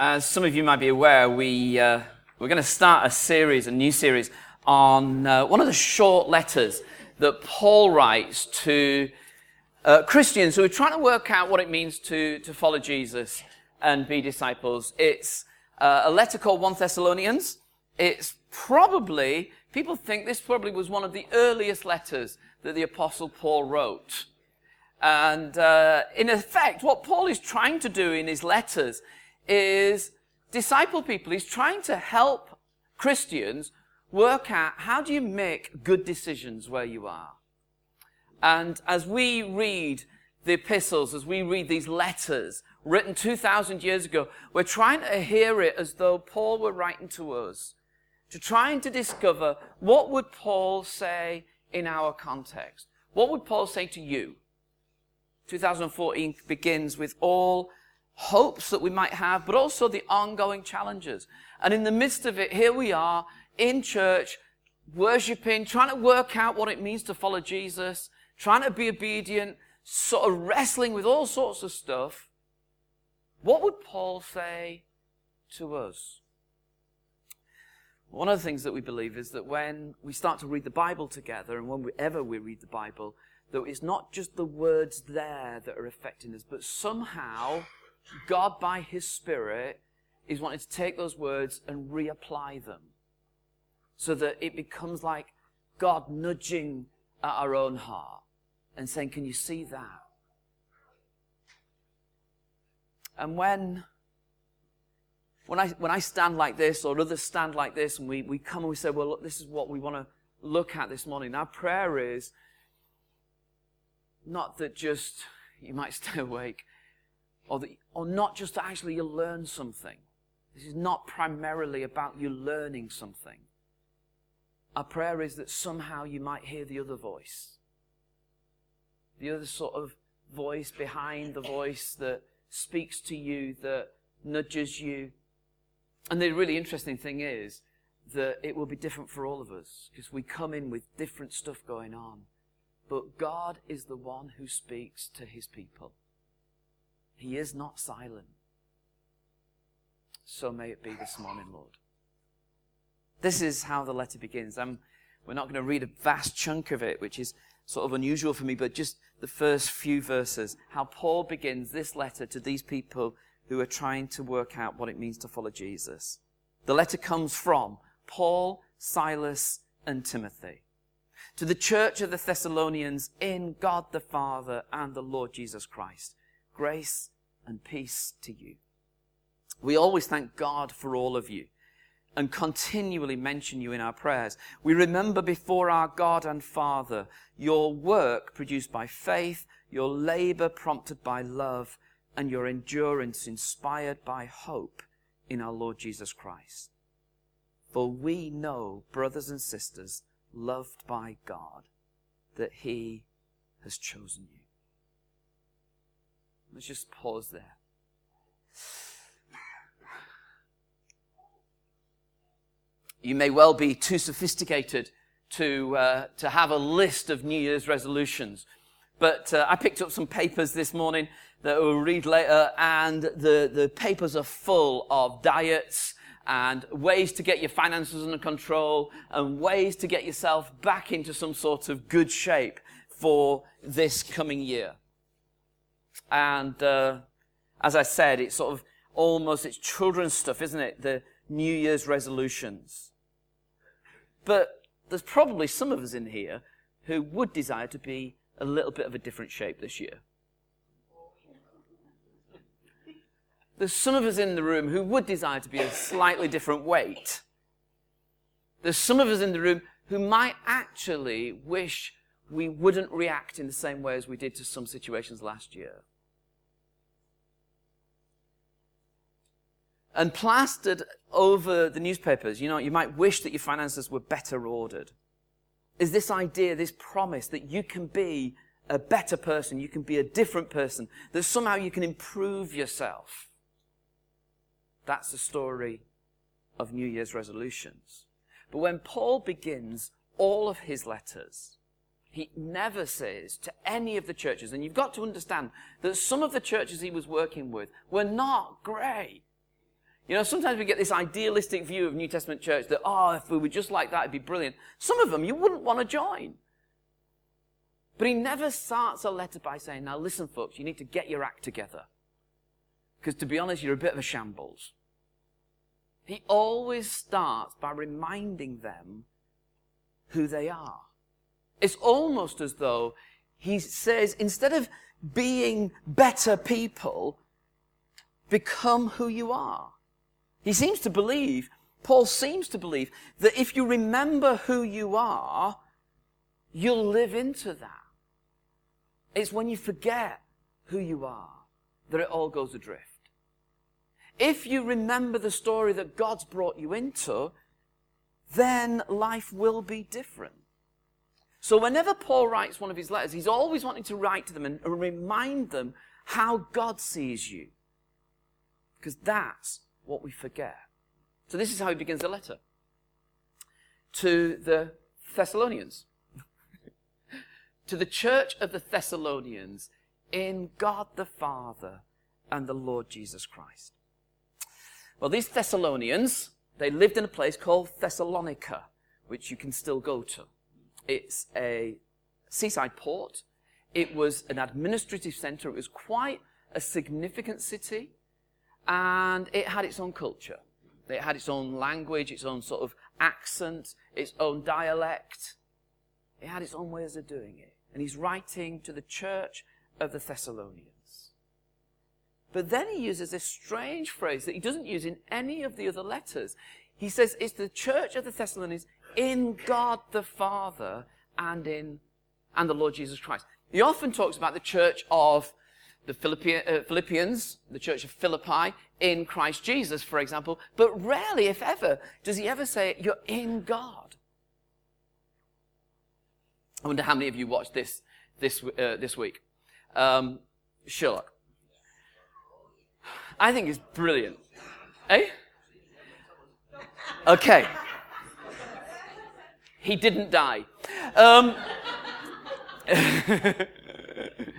As some of you might be aware, we, uh, we're going to start a series, a new series, on uh, one of the short letters that Paul writes to uh, Christians who are trying to work out what it means to, to follow Jesus and be disciples. It's uh, a letter called 1 Thessalonians. It's probably, people think this probably was one of the earliest letters that the Apostle Paul wrote. And uh, in effect, what Paul is trying to do in his letters is disciple people. He's trying to help Christians work out how do you make good decisions where you are. And as we read the epistles, as we read these letters written 2,000 years ago, we're trying to hear it as though Paul were writing to us, to trying to discover what would Paul say in our context? What would Paul say to you? 2014 begins with all hopes that we might have, but also the ongoing challenges. And in the midst of it, here we are in church, worshiping, trying to work out what it means to follow Jesus, trying to be obedient, sort of wrestling with all sorts of stuff. What would Paul say to us? One of the things that we believe is that when we start to read the Bible together, and whenever we read the Bible, that it's not just the words there that are affecting us, but somehow God, by His Spirit, is wanting to take those words and reapply them so that it becomes like God nudging at our own heart and saying, Can you see that? And when when I, when I stand like this or others stand like this and we, we come and we say, well, look, this is what we want to look at this morning. Our prayer is not that just you might stay awake or, that, or not just actually you learn something. This is not primarily about you learning something. Our prayer is that somehow you might hear the other voice. The other sort of voice behind the voice that speaks to you, that nudges you, and the really interesting thing is that it will be different for all of us because we come in with different stuff going on. But God is the one who speaks to his people. He is not silent. So may it be this morning, Lord. This is how the letter begins. I'm, we're not going to read a vast chunk of it, which is sort of unusual for me, but just the first few verses. How Paul begins this letter to these people who are trying to work out what it means to follow Jesus. The letter comes from Paul, Silas, and Timothy. To the church of the Thessalonians in God the Father and the Lord Jesus Christ. Grace and peace to you. We always thank God for all of you and continually mention you in our prayers. We remember before our God and Father your work produced by faith, your labor prompted by love, and your endurance inspired by hope in our Lord Jesus Christ. For we know, brothers and sisters, loved by God, that He has chosen you. Let's just pause there. You may well be too sophisticated to, uh, to have a list of New Year's resolutions. But uh, I picked up some papers this morning that we'll read later, and the, the papers are full of diets and ways to get your finances under control and ways to get yourself back into some sort of good shape for this coming year. And uh, as I said, it's sort of almost it's children's stuff, isn't it? The New Year's resolutions. But there's probably some of us in here who would desire to be a little bit of a different shape this year. There's some of us in the room who would desire to be a slightly different weight. There's some of us in the room who might actually wish we wouldn't react in the same way as we did to some situations last year. And plastered over the newspapers, you know, you might wish that your finances were better ordered. Is this idea, this promise that you can be a better person, you can be a different person, that somehow you can improve yourself. That's the story of New Year's resolutions. But when Paul begins all of his letters, he never says to any of the churches, and you've got to understand that some of the churches he was working with were not great. You know, sometimes we get this idealistic view of New Testament church that, oh, if we were just like that, it'd be brilliant. Some of them you wouldn't want to join. But he never starts a letter by saying, now listen, folks, you need to get your act together. Because to be honest, you're a bit of a shambles. He always starts by reminding them who they are. It's almost as though he says, instead of being better people, become who you are. He seems to believe, Paul seems to believe, that if you remember who you are, you'll live into that. It's when you forget who you are that it all goes adrift. If you remember the story that God's brought you into, then life will be different. So whenever Paul writes one of his letters, he's always wanting to write to them and remind them how God sees you. Because that's what we forget. So this is how he begins the letter. To the Thessalonians. to the church of the Thessalonians in God the Father and the Lord Jesus Christ. Well, these Thessalonians, they lived in a place called Thessalonica, which you can still go to. It's a seaside port. It was an administrative center. It was quite a significant city. And it had its own culture. It had its own language, its own sort of accent, its own dialect. It had its own ways of doing it. And he's writing to the church of the Thessalonians. But then he uses this strange phrase that he doesn't use in any of the other letters. He says it's the church of the Thessalonians in God the Father and in and the Lord Jesus Christ. He often talks about the church of the uh, Philippians, the church of Philippi, in Christ Jesus, for example, but rarely, if ever, does he ever say, You're in God. I wonder how many of you watched this this, uh, this week. Um, Sherlock. I think it's brilliant. Eh? Okay. He didn't die. Um,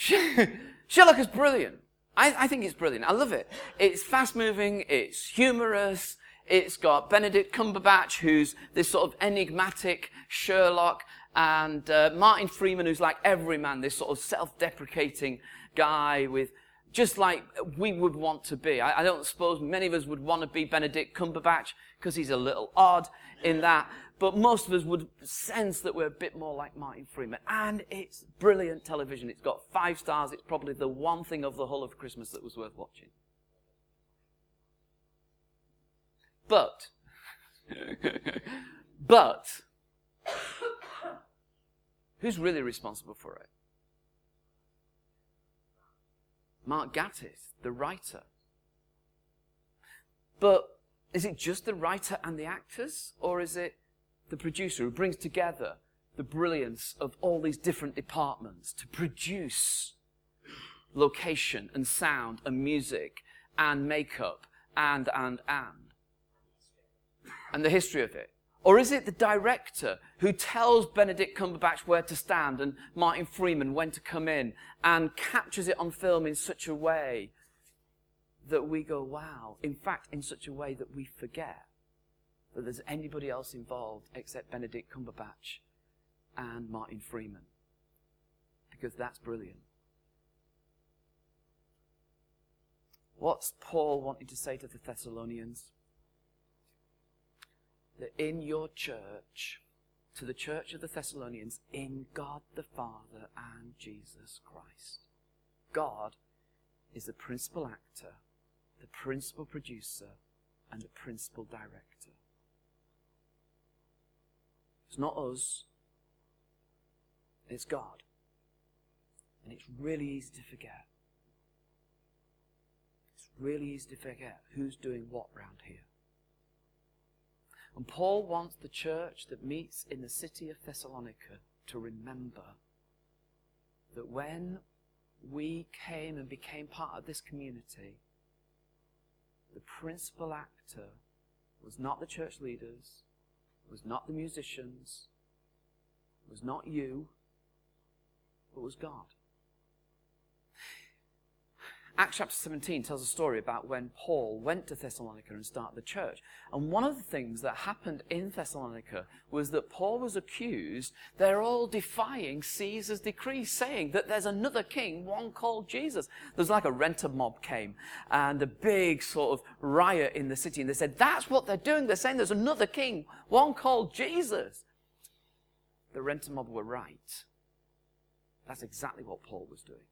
Sherlock is brilliant. I, I, think it's brilliant. I love it. It's fast moving, it's humorous, it's got Benedict Cumberbatch, who's this sort of enigmatic Sherlock, and uh, Martin Freeman, who's like every man, this sort of self deprecating guy with just like we would want to be. I, I don't suppose many of us would want to be Benedict Cumberbatch because he's a little odd in that but most of us would sense that we're a bit more like Martin Freeman. And it's brilliant television. It's got five stars. It's probably the one thing of the whole of Christmas that was worth watching. But, but, who's really responsible for it? Mark Gatiss, the writer. But is it just the writer and the actors? Or is it the producer who brings together the brilliance of all these different departments to produce location and sound and music and makeup and, and, and. And the history of it. Or is it the director who tells Benedict Cumberbatch where to stand and Martin Freeman when to come in and captures it on film in such a way that we go, wow. In fact, in such a way that we forget that there's anybody else involved except Benedict Cumberbatch and Martin Freeman. Because that's brilliant. What's Paul wanting to say to the Thessalonians? That in your church, to the church of the Thessalonians, in God the Father and Jesus Christ, God is the principal actor, the principal producer, and the principal director. It's not us, it's God. And it's really easy to forget. It's really easy to forget who's doing what round here. And Paul wants the church that meets in the city of Thessalonica to remember that when we came and became part of this community, the principal actor was not the church leaders, was not the musicians, was not you, but was God. Acts chapter 17 tells a story about when Paul went to Thessalonica and started the church. And one of the things that happened in Thessalonica was that Paul was accused, they're all defying Caesar's decree, saying that there's another king, one called Jesus. There's like a renter mob came and a big sort of riot in the city. And they said, that's what they're doing. They're saying there's another king, one called Jesus. The renter mob were right. That's exactly what Paul was doing.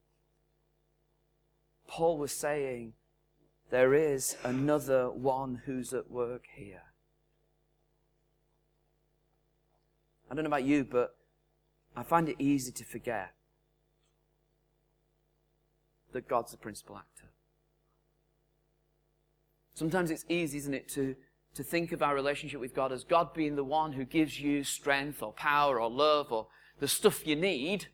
Paul was saying, there is another one who's at work here. I don't know about you, but I find it easy to forget that God's the principal actor. Sometimes it's easy, isn't it, to, to think of our relationship with God as God being the one who gives you strength or power or love or the stuff you need,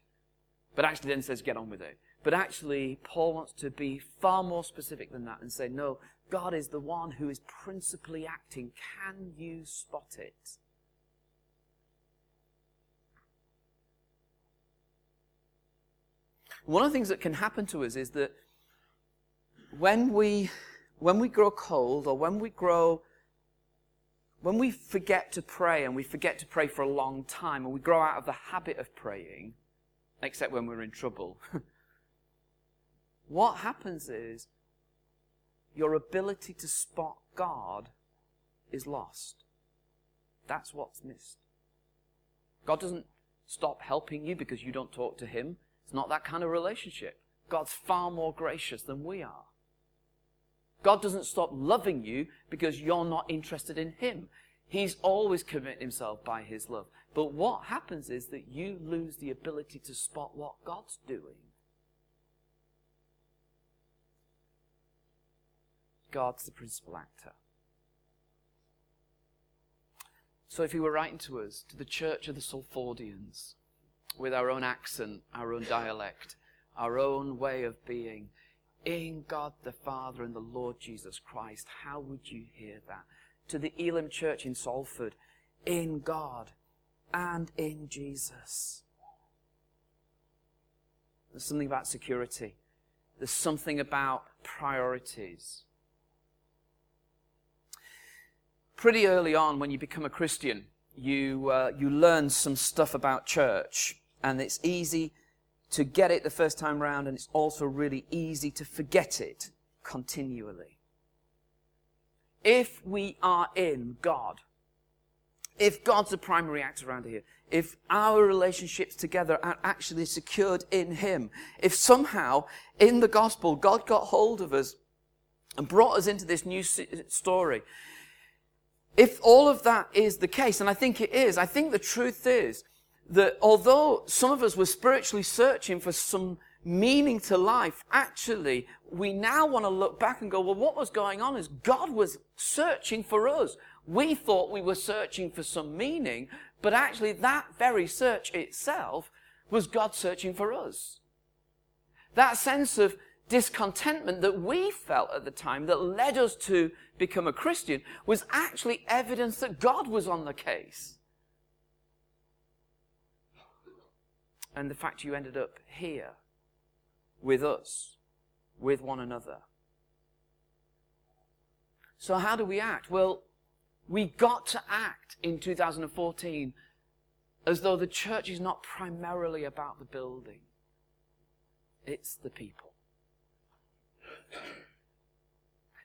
but actually then says, get on with it. But actually, Paul wants to be far more specific than that and say, no, God is the one who is principally acting. Can you spot it? One of the things that can happen to us is that when we, when we grow cold or when we grow, when we forget to pray and we forget to pray for a long time and we grow out of the habit of praying, except when we're in trouble, what happens is your ability to spot God is lost. That's what's missed. God doesn't stop helping you because you don't talk to Him. It's not that kind of relationship. God's far more gracious than we are. God doesn't stop loving you because you're not interested in Him. He's always committed Himself by His love. But what happens is that you lose the ability to spot what God's doing. God's the principal actor. So if he were writing to us, to the church of the Salfordians, with our own accent, our own dialect, our own way of being, in God the Father and the Lord Jesus Christ, how would you hear that? To the Elim church in Salford, in God and in Jesus. There's something about security. There's something about priorities pretty early on when you become a Christian, you, uh, you learn some stuff about church, and it's easy to get it the first time round, and it's also really easy to forget it continually. If we are in God, if God's the primary actor around here, if our relationships together are actually secured in Him, if somehow in the gospel God got hold of us and brought us into this new story, if all of that is the case, and I think it is, I think the truth is that although some of us were spiritually searching for some meaning to life, actually, we now want to look back and go, well, what was going on is God was searching for us. We thought we were searching for some meaning, but actually that very search itself was God searching for us. That sense of discontentment that we felt at the time that led us to become a Christian was actually evidence that God was on the case. And the fact you ended up here with us, with one another. So, how do we act? Well, we got to act in 2014 as though the church is not primarily about the building, it's the people.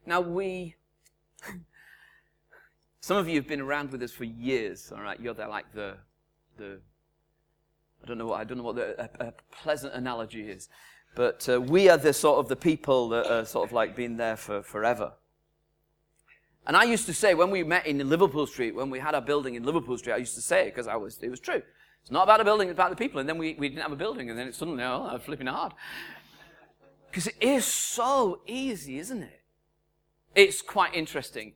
Now we, some of you have been around with us for years. All right, you're there like the, the. I don't know what I don't know what the, a, a pleasant analogy is, but uh, we are the sort of the people that are sort of like been there for forever. And I used to say when we met in Liverpool Street, when we had our building in Liverpool Street, I used to say it because I was it was true. It's not about the building, it's about the people. And then we, we didn't have a building, and then it's suddenly, oh, flipping hard. Because it is so easy, isn't it? It's quite interesting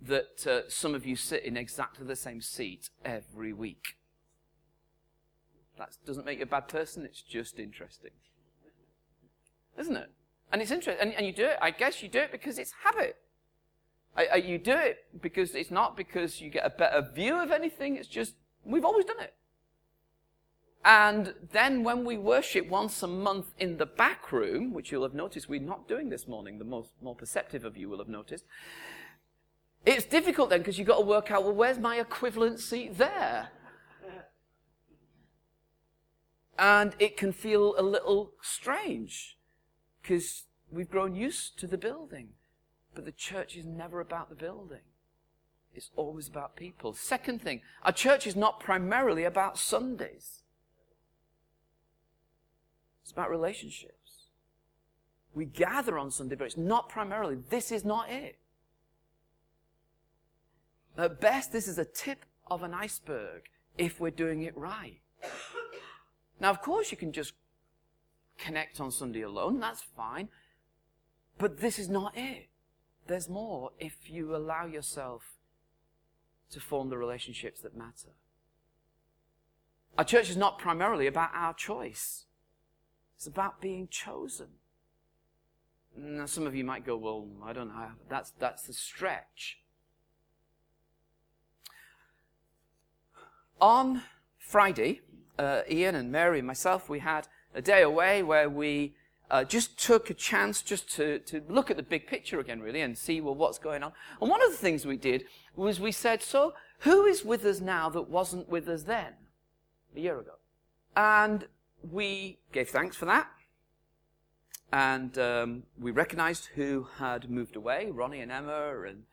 that uh, some of you sit in exactly the same seat every week. That doesn't make you a bad person, it's just interesting. Isn't it? And it's interesting. And, and you do it, I guess you do it because it's habit. I, I, you do it because it's not because you get a better view of anything, it's just, we've always done it. And then when we worship once a month in the back room, which you'll have noticed we're not doing this morning, the most more perceptive of you will have noticed, it's difficult then because you've got to work out, well, where's my equivalent seat there? And it can feel a little strange because we've grown used to the building. But the church is never about the building. It's always about people. Second thing, our church is not primarily about Sundays. It's about relationships. We gather on Sunday, but it's not primarily. This is not it. At best, this is a tip of an iceberg if we're doing it right. Now, of course, you can just connect on Sunday alone. That's fine. But this is not it. There's more if you allow yourself to form the relationships that matter. Our church is not primarily about our choice. It's about being chosen. Now, some of you might go, well, I don't know. That's, that's the stretch. On Friday, uh, Ian and Mary and myself, we had a day away where we uh, just took a chance just to, to look at the big picture again, really, and see, well, what's going on. And one of the things we did was we said, so who is with us now that wasn't with us then, a year ago? And we gave thanks for that. And um, we recognized who had moved away Ronnie and Emma, and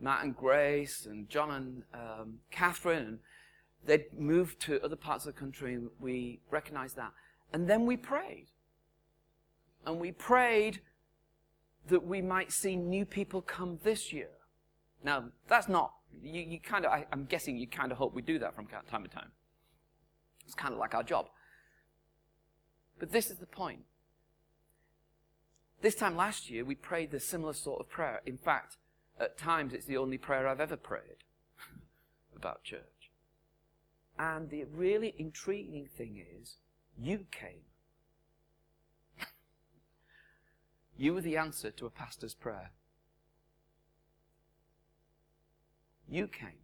Matt and Grace, and John and um, Catherine. And they'd moved to other parts of the country, and we recognized that. And then we prayed. And we prayed that we might see new people come this year. Now, that's not, you, you kind of, I, I'm guessing you kind of hope we do that from time to time. It's kind of like our job. But this is the point. This time last year, we prayed the similar sort of prayer. In fact, at times, it's the only prayer I've ever prayed about church. And the really intriguing thing is, you came. you were the answer to a pastor's prayer. You came.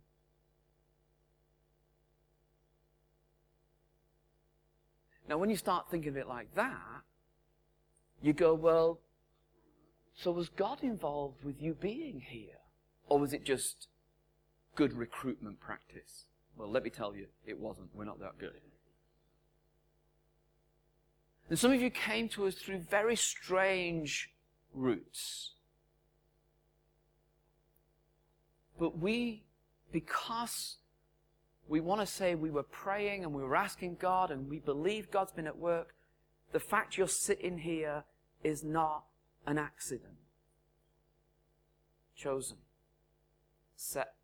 Now, when you start thinking of it like that, you go, well, so was God involved with you being here? Or was it just good recruitment practice? Well, let me tell you, it wasn't. We're not that good. And some of you came to us through very strange routes. But we, because we want to say we were praying and we were asking God and we believe God's been at work. The fact you're sitting here is not an accident. Chosen. Set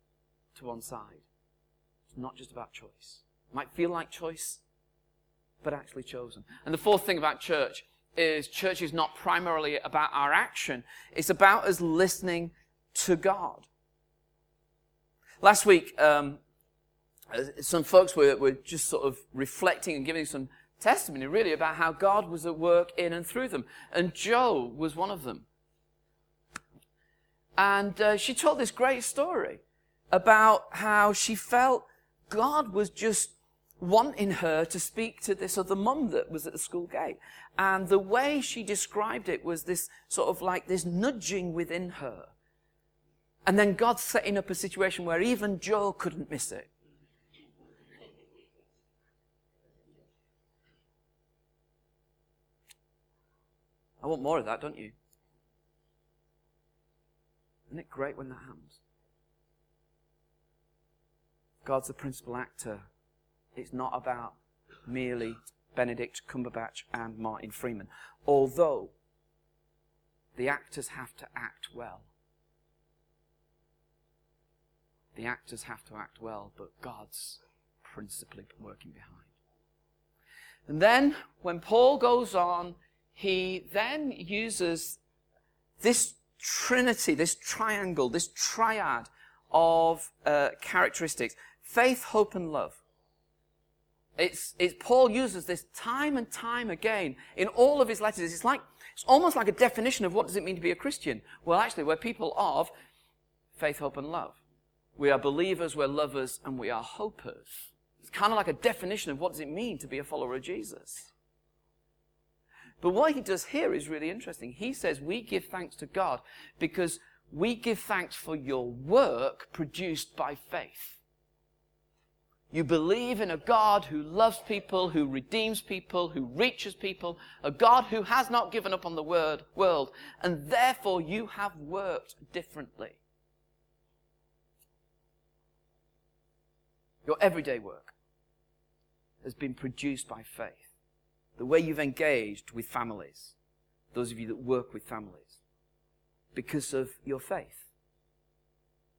to one side. It's not just about choice. It might feel like choice, but actually chosen. And the fourth thing about church is church is not primarily about our action. It's about us listening to God. Last week, um, some folks were, were just sort of reflecting and giving some testimony really about how God was at work in and through them. And Joe was one of them. And uh, she told this great story about how she felt God was just wanting her to speak to this other mum that was at the school gate. And the way she described it was this sort of like this nudging within her. And then God setting up a situation where even Joe couldn't miss it. I want more of that, don't you? Isn't it great when that happens? God's the principal actor. It's not about merely Benedict Cumberbatch and Martin Freeman. Although the actors have to act well. The actors have to act well, but God's principally working behind. And then, when Paul goes on he then uses this trinity, this triangle, this triad of uh, characteristics faith, hope, and love. It's, it's, Paul uses this time and time again in all of his letters. It's like, it's almost like a definition of what does it mean to be a Christian. Well, actually, we're people of faith, hope, and love. We are believers, we're lovers, and we are hopers. It's kind of like a definition of what does it mean to be a follower of Jesus. But what he does here is really interesting. He says, We give thanks to God because we give thanks for your work produced by faith. You believe in a God who loves people, who redeems people, who reaches people, a God who has not given up on the word, world, and therefore you have worked differently. Your everyday work has been produced by faith. The way you've engaged with families, those of you that work with families, because of your faith.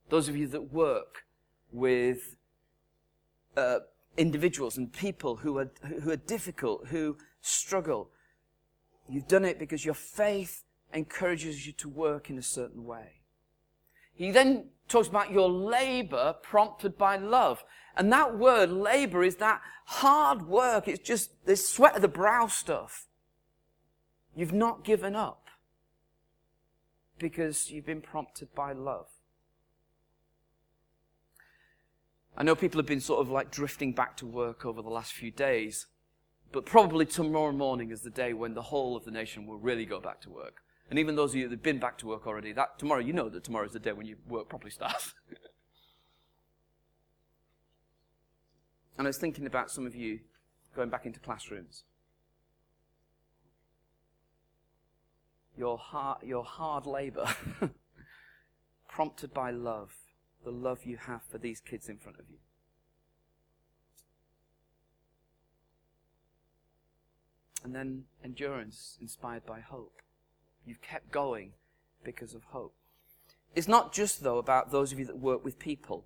Those of you that work with uh, individuals and people who are, who are difficult, who struggle, you've done it because your faith encourages you to work in a certain way. He then talks about your labor prompted by love. And that word labor is that hard work. It's just this sweat of the brow stuff. You've not given up because you've been prompted by love. I know people have been sort of like drifting back to work over the last few days, but probably tomorrow morning is the day when the whole of the nation will really go back to work. And even those of you that have been back to work already, that tomorrow, you know that tomorrow is the day when your work properly starts. and I was thinking about some of you going back into classrooms. Your hard, your hard labor, prompted by love, the love you have for these kids in front of you. And then endurance inspired by hope. You've kept going because of hope. It's not just, though, about those of you that work with people,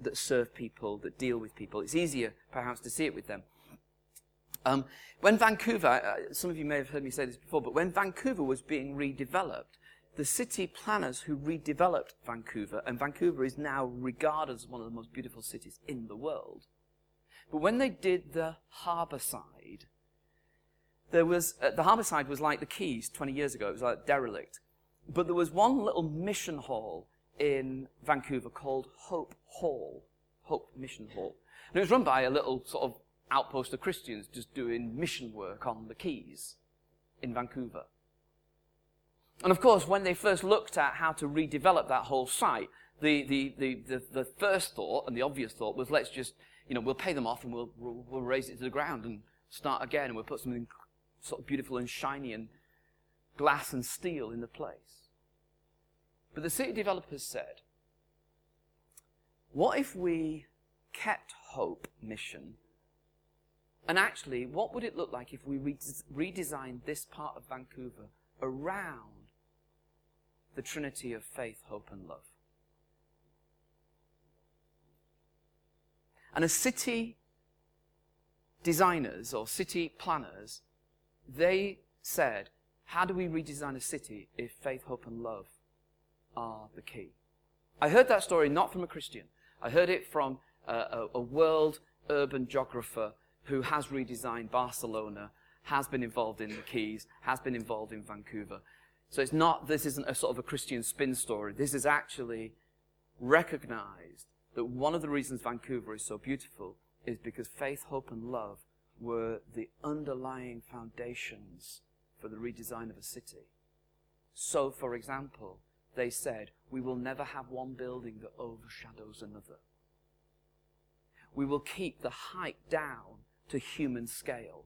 that serve people, that deal with people. It's easier, perhaps, to see it with them. Um, when Vancouver, uh, some of you may have heard me say this before, but when Vancouver was being redeveloped, the city planners who redeveloped Vancouver, and Vancouver is now regarded as one of the most beautiful cities in the world. But when they did the harbour side, there was, uh, the was like the Quays 20 years ago. It was like derelict. But there was one little mission hall in Vancouver called Hope Hall. Hope Mission Hall. And it was run by a little sort of outpost of Christians just doing mission work on the Quays in Vancouver. And of course, when they first looked at how to redevelop that whole site, the, the, the, the, the first thought and the obvious thought was let's just, you know, we'll pay them off and we'll, we'll, we'll raze it to the ground and start again and we'll put something sort of beautiful and shiny and glass and steel in the place. But the city developers said, what if we kept Hope mission? And actually, what would it look like if we redesigned this part of Vancouver around the trinity of faith, hope, and love. And as city designers or city planners, they said, How do we redesign a city if faith, hope, and love are the key? I heard that story not from a Christian. I heard it from a, a, world urban geographer who has redesigned Barcelona, has been involved in the Quays, has been involved in Vancouver. So it's not, this isn't a sort of a Christian spin story. This is actually recognized that one of the reasons Vancouver is so beautiful is because faith, hope, and love were the underlying foundations for the redesign of a city. So, for example, they said, we will never have one building that overshadows another. We will keep the height down to human scale.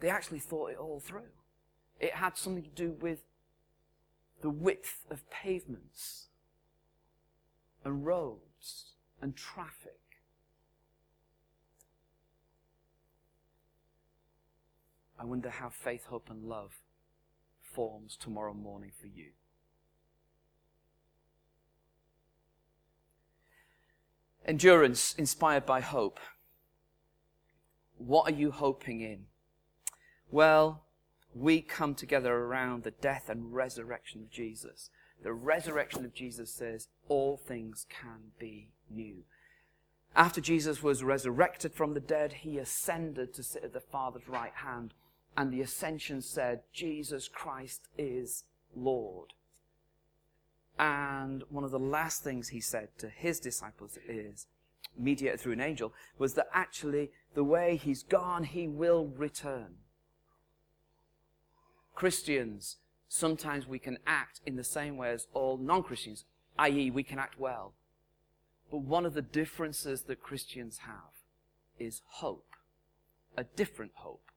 They actually thought it all through. It had something to do with the width of pavements and roads and traffic. I wonder how faith, hope, and love forms tomorrow morning for you. Endurance inspired by hope. What are you hoping in? Well, we come together around the death and resurrection of Jesus. The resurrection of Jesus says all things can be new. After Jesus was resurrected from the dead, he ascended to sit at the Father's right hand, and the ascension said, Jesus Christ is Lord. And one of the last things he said to his disciples is, mediated through an angel, was that actually the way he's gone, he will return. Christians, sometimes we can act in the same way as all non Christians, i.e., we can act well. But one of the differences that Christians have is hope, a different hope.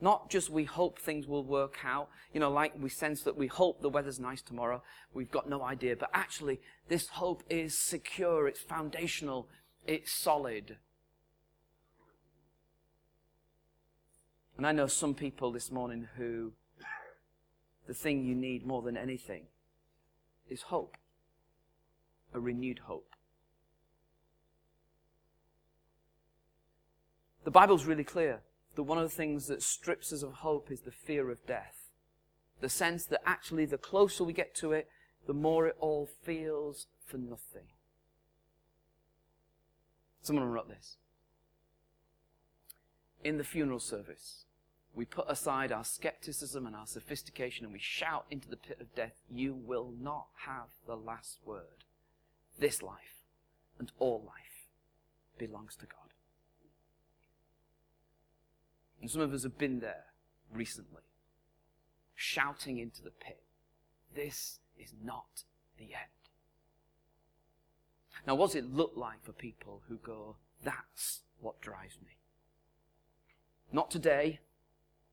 Not just we hope things will work out, you know, like we sense that we hope the weather's nice tomorrow, we've got no idea, but actually this hope is secure, it's foundational, it's solid. And I know some people this morning who the thing you need more than anything is hope, a renewed hope. The Bible's really clear that one of the things that strips us of hope is the fear of death. The sense that actually the closer we get to it, the more it all feels for nothing. Someone wrote this. In the funeral service, we put aside our skepticism and our sophistication and we shout into the pit of death, You will not have the last word. This life and all life belongs to God. And some of us have been there recently, shouting into the pit, This is not the end. Now, what does it look like for people who go, That's what drives me? Not today,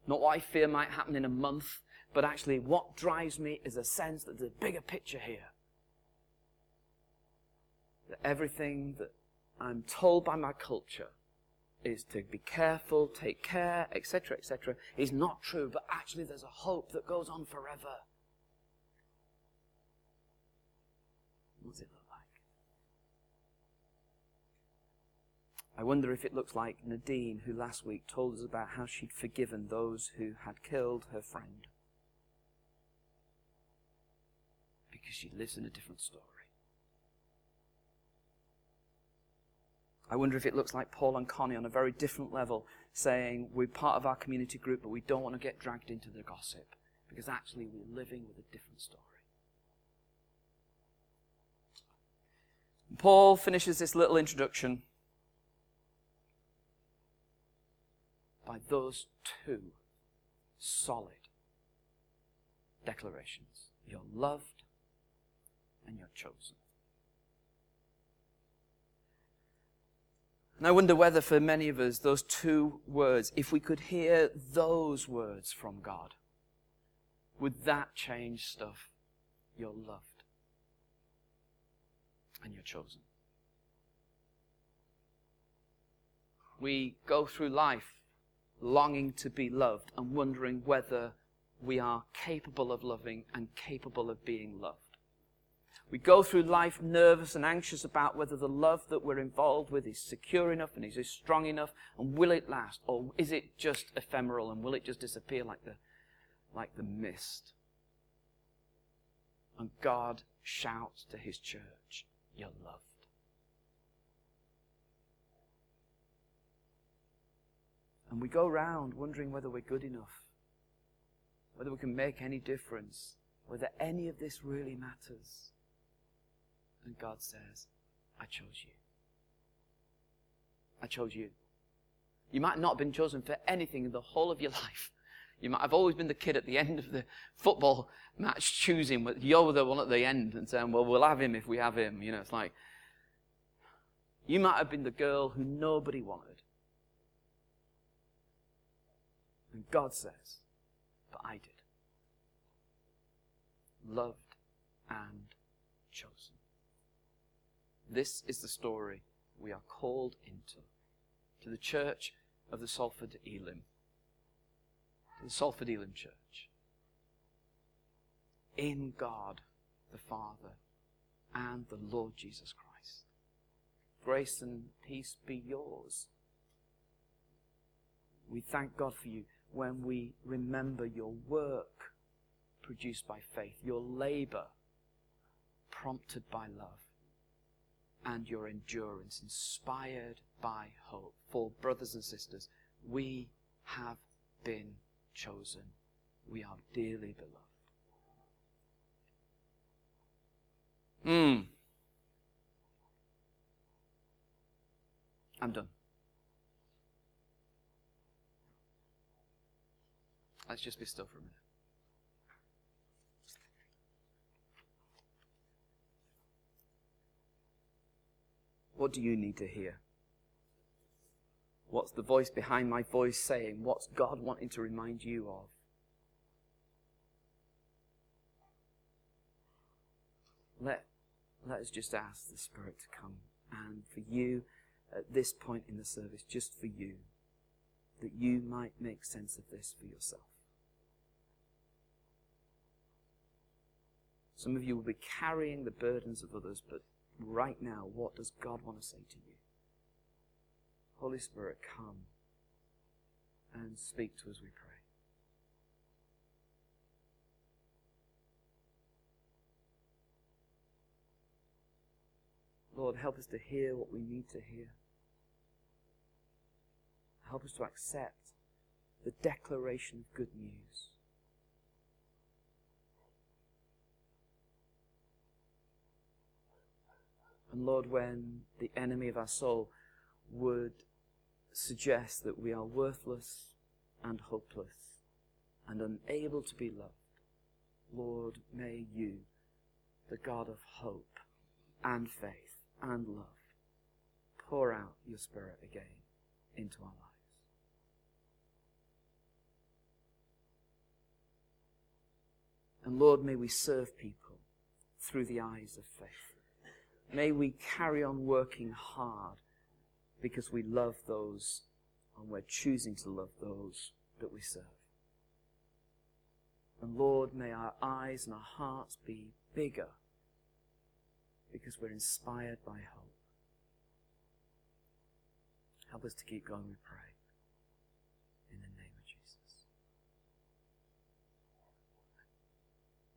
not what I fear might happen in a month, but actually what drives me is a sense that there's a bigger picture here. That everything that I'm told by my culture is to be careful, take care, etc., etc., is not true, but actually there's a hope that goes on forever. What's it look like? I wonder if it looks like Nadine, who last week told us about how she'd forgiven those who had killed her friend. Because she lives in a different story. I wonder if it looks like Paul and Connie on a very different level, saying we're part of our community group, but we don't want to get dragged into the gossip, because actually we're living with a different story. Paul finishes this little introduction by those two solid declarations. You're loved and you're chosen. And I wonder whether for many of us, those two words, if we could hear those words from God, would that change stuff? You're loved and you're chosen. We go through life longing to be loved and wondering whether we are capable of loving and capable of being loved. We go through life nervous and anxious about whether the love that we're involved with is secure enough and is strong enough and will it last or is it just ephemeral and will it just disappear like the, like the mist? And God shouts to his church, You're loved. And we go around wondering whether we're good enough, whether we can make any difference, whether any of this really matters. And God says, I chose you. I chose you. You might not have been chosen for anything in the whole of your life. You might have always been the kid at the end of the football match choosing, you're the one at the end and saying, well, we'll have him if we have him. You know, it's like, you might have been the girl who nobody wanted. And God says, But I did. Loved and chosen. This is the story we are called into. To the church of the Salford Elim. To the Salford Elim church. In God the Father and the Lord Jesus Christ. Grace and peace be yours. We thank God for you when we remember your work produced by faith, your labor prompted by love, and your endurance inspired by hope. For brothers and sisters, we have been chosen. We are dearly beloved. Hmm. I'm done. Let's just be still for a minute. What do you need to hear? What's the voice behind my voice saying? What's God wanting to remind you of? Let, let us just ask the Spirit to come and for you at this point in the service, just for you, that you might make sense of this for yourself. Some of you will be carrying the burdens of others, but right now, what does God want to say to you? Holy Spirit, come and speak to us, we pray. Lord, help us to hear what we need to hear. Help us to accept the declaration of good news. And Lord, when the enemy of our soul would suggest that we are worthless and hopeless and unable to be loved, Lord, may you, the God of hope and faith and love, pour out your Spirit again into our lives. And Lord, may we serve people through the eyes of faith. May we carry on working hard because we love those and we're choosing to love those that we serve. And Lord, may our eyes and our hearts be bigger because we're inspired by hope. Help us to keep going, we pray.